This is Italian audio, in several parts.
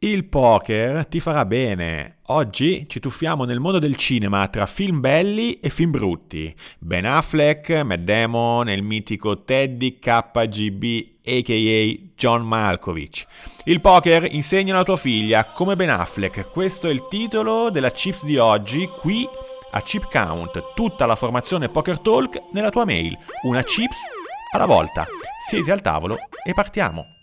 Il poker ti farà bene. Oggi ci tuffiamo nel mondo del cinema tra film belli e film brutti. Ben Affleck, Matt Damon e il mitico Teddy KGB a.k.a. John Malkovich. Il poker insegna alla tua figlia come Ben Affleck. Questo è il titolo della Chips di oggi qui a Chip Count. Tutta la formazione Poker Talk nella tua mail. Una chips alla volta. Siete al tavolo e partiamo.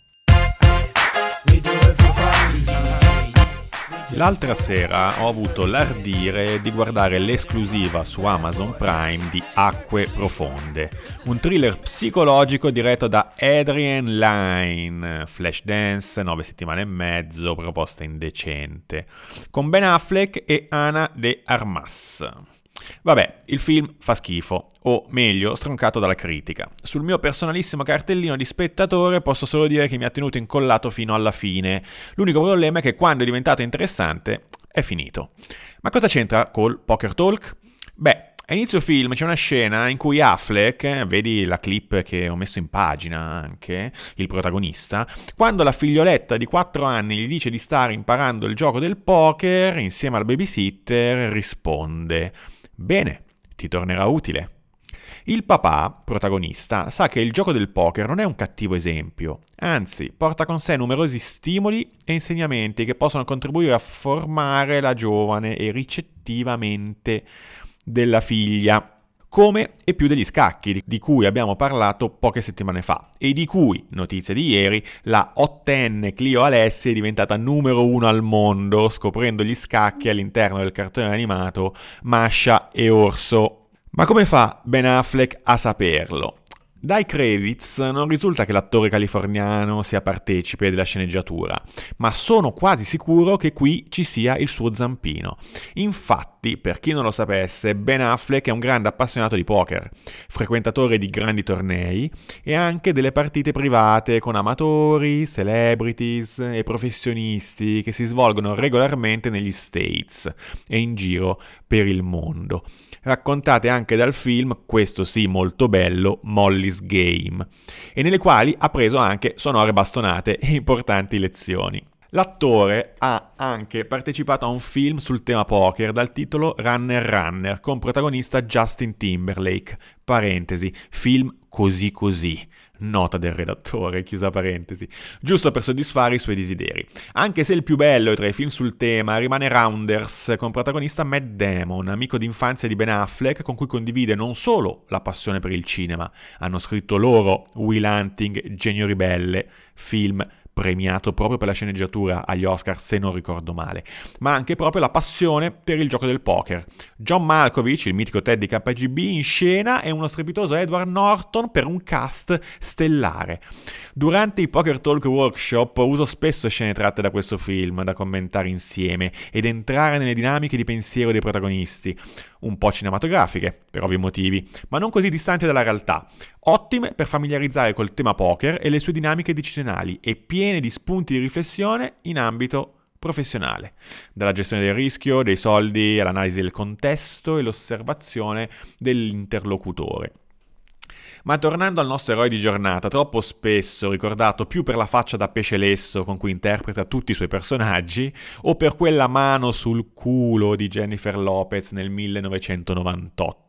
L'altra sera ho avuto l'ardire di guardare l'esclusiva su Amazon Prime di Acque Profonde, un thriller psicologico diretto da Adrian Lyne, Flashdance, 9 settimane e mezzo, proposta indecente, con Ben Affleck e Ana de Armas. Vabbè, il film fa schifo, o meglio, stroncato dalla critica. Sul mio personalissimo cartellino di spettatore posso solo dire che mi ha tenuto incollato fino alla fine. L'unico problema è che quando è diventato interessante è finito. Ma cosa c'entra col Poker Talk? Beh, a inizio film c'è una scena in cui Affleck, vedi la clip che ho messo in pagina anche, il protagonista, quando la figlioletta di 4 anni gli dice di stare imparando il gioco del poker insieme al babysitter, risponde Bene, ti tornerà utile. Il papà, protagonista, sa che il gioco del poker non è un cattivo esempio, anzi porta con sé numerosi stimoli e insegnamenti che possono contribuire a formare la giovane e ricettivamente della figlia come e più degli scacchi di cui abbiamo parlato poche settimane fa e di cui, notizia di ieri, la ottenne Clio Alessi è diventata numero uno al mondo scoprendo gli scacchi all'interno del cartone animato Masha e Orso. Ma come fa Ben Affleck a saperlo? Dai credits non risulta che l'attore californiano sia partecipe della sceneggiatura, ma sono quasi sicuro che qui ci sia il suo zampino. Infatti, per chi non lo sapesse, Ben Affleck è un grande appassionato di poker, frequentatore di grandi tornei e anche delle partite private con amatori, celebrities e professionisti che si svolgono regolarmente negli States e in giro per il mondo raccontate anche dal film, questo sì molto bello, Molly's Game, e nelle quali ha preso anche sonore bastonate e importanti lezioni. L'attore ha anche partecipato a un film sul tema poker dal titolo Runner Runner con protagonista Justin Timberlake, parentesi, film così così. Nota del redattore, chiusa parentesi, giusto per soddisfare i suoi desideri. Anche se il più bello tra i film sul tema rimane Rounders, con protagonista Matt Damon, amico d'infanzia di Ben Affleck, con cui condivide non solo la passione per il cinema, hanno scritto loro Will Hunting, Genio Ribelle, film premiato proprio per la sceneggiatura agli Oscar, se non ricordo male, ma anche proprio la passione per il gioco del poker. John Malkovich, il mitico Ted di KGB, in scena e uno strepitoso Edward Norton per un cast stellare. Durante i Poker Talk Workshop uso spesso scene tratte da questo film da commentare insieme ed entrare nelle dinamiche di pensiero dei protagonisti, un po' cinematografiche, per ovvi motivi, ma non così distanti dalla realtà ottime per familiarizzare col tema poker e le sue dinamiche decisionali e piene di spunti di riflessione in ambito professionale, dalla gestione del rischio, dei soldi, all'analisi del contesto e l'osservazione dell'interlocutore. Ma tornando al nostro eroe di giornata, troppo spesso ricordato più per la faccia da pesce lesso con cui interpreta tutti i suoi personaggi, o per quella mano sul culo di Jennifer Lopez nel 1998 fatto.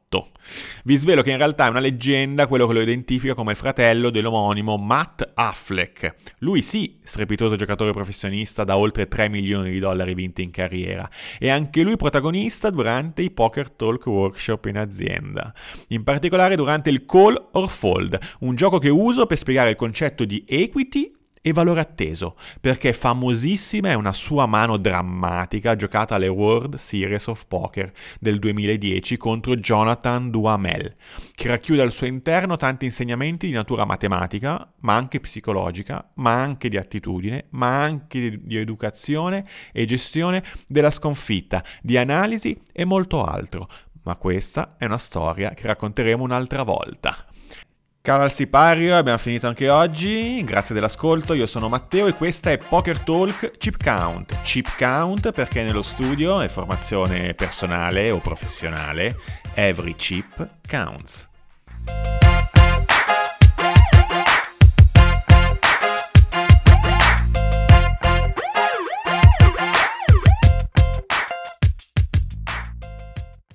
Vi svelo che in realtà è una leggenda quello che lo identifica come il fratello dell'omonimo Matt Affleck. Lui sì, strepitoso giocatore professionista da oltre 3 milioni di dollari vinti in carriera, e anche lui protagonista durante i Poker Talk Workshop in azienda. In particolare durante il Call or Fold, un gioco che uso per spiegare il concetto di equity e valore atteso, perché famosissima è una sua mano drammatica giocata alle World Series of Poker del 2010 contro Jonathan Duhamel, che racchiude al suo interno tanti insegnamenti di natura matematica, ma anche psicologica, ma anche di attitudine, ma anche di educazione e gestione della sconfitta, di analisi e molto altro. Ma questa è una storia che racconteremo un'altra volta. Caro al sipario, abbiamo finito anche oggi, grazie dell'ascolto, io sono Matteo e questa è Poker Talk Chip Count. Chip Count perché nello studio è formazione personale o professionale, every chip counts.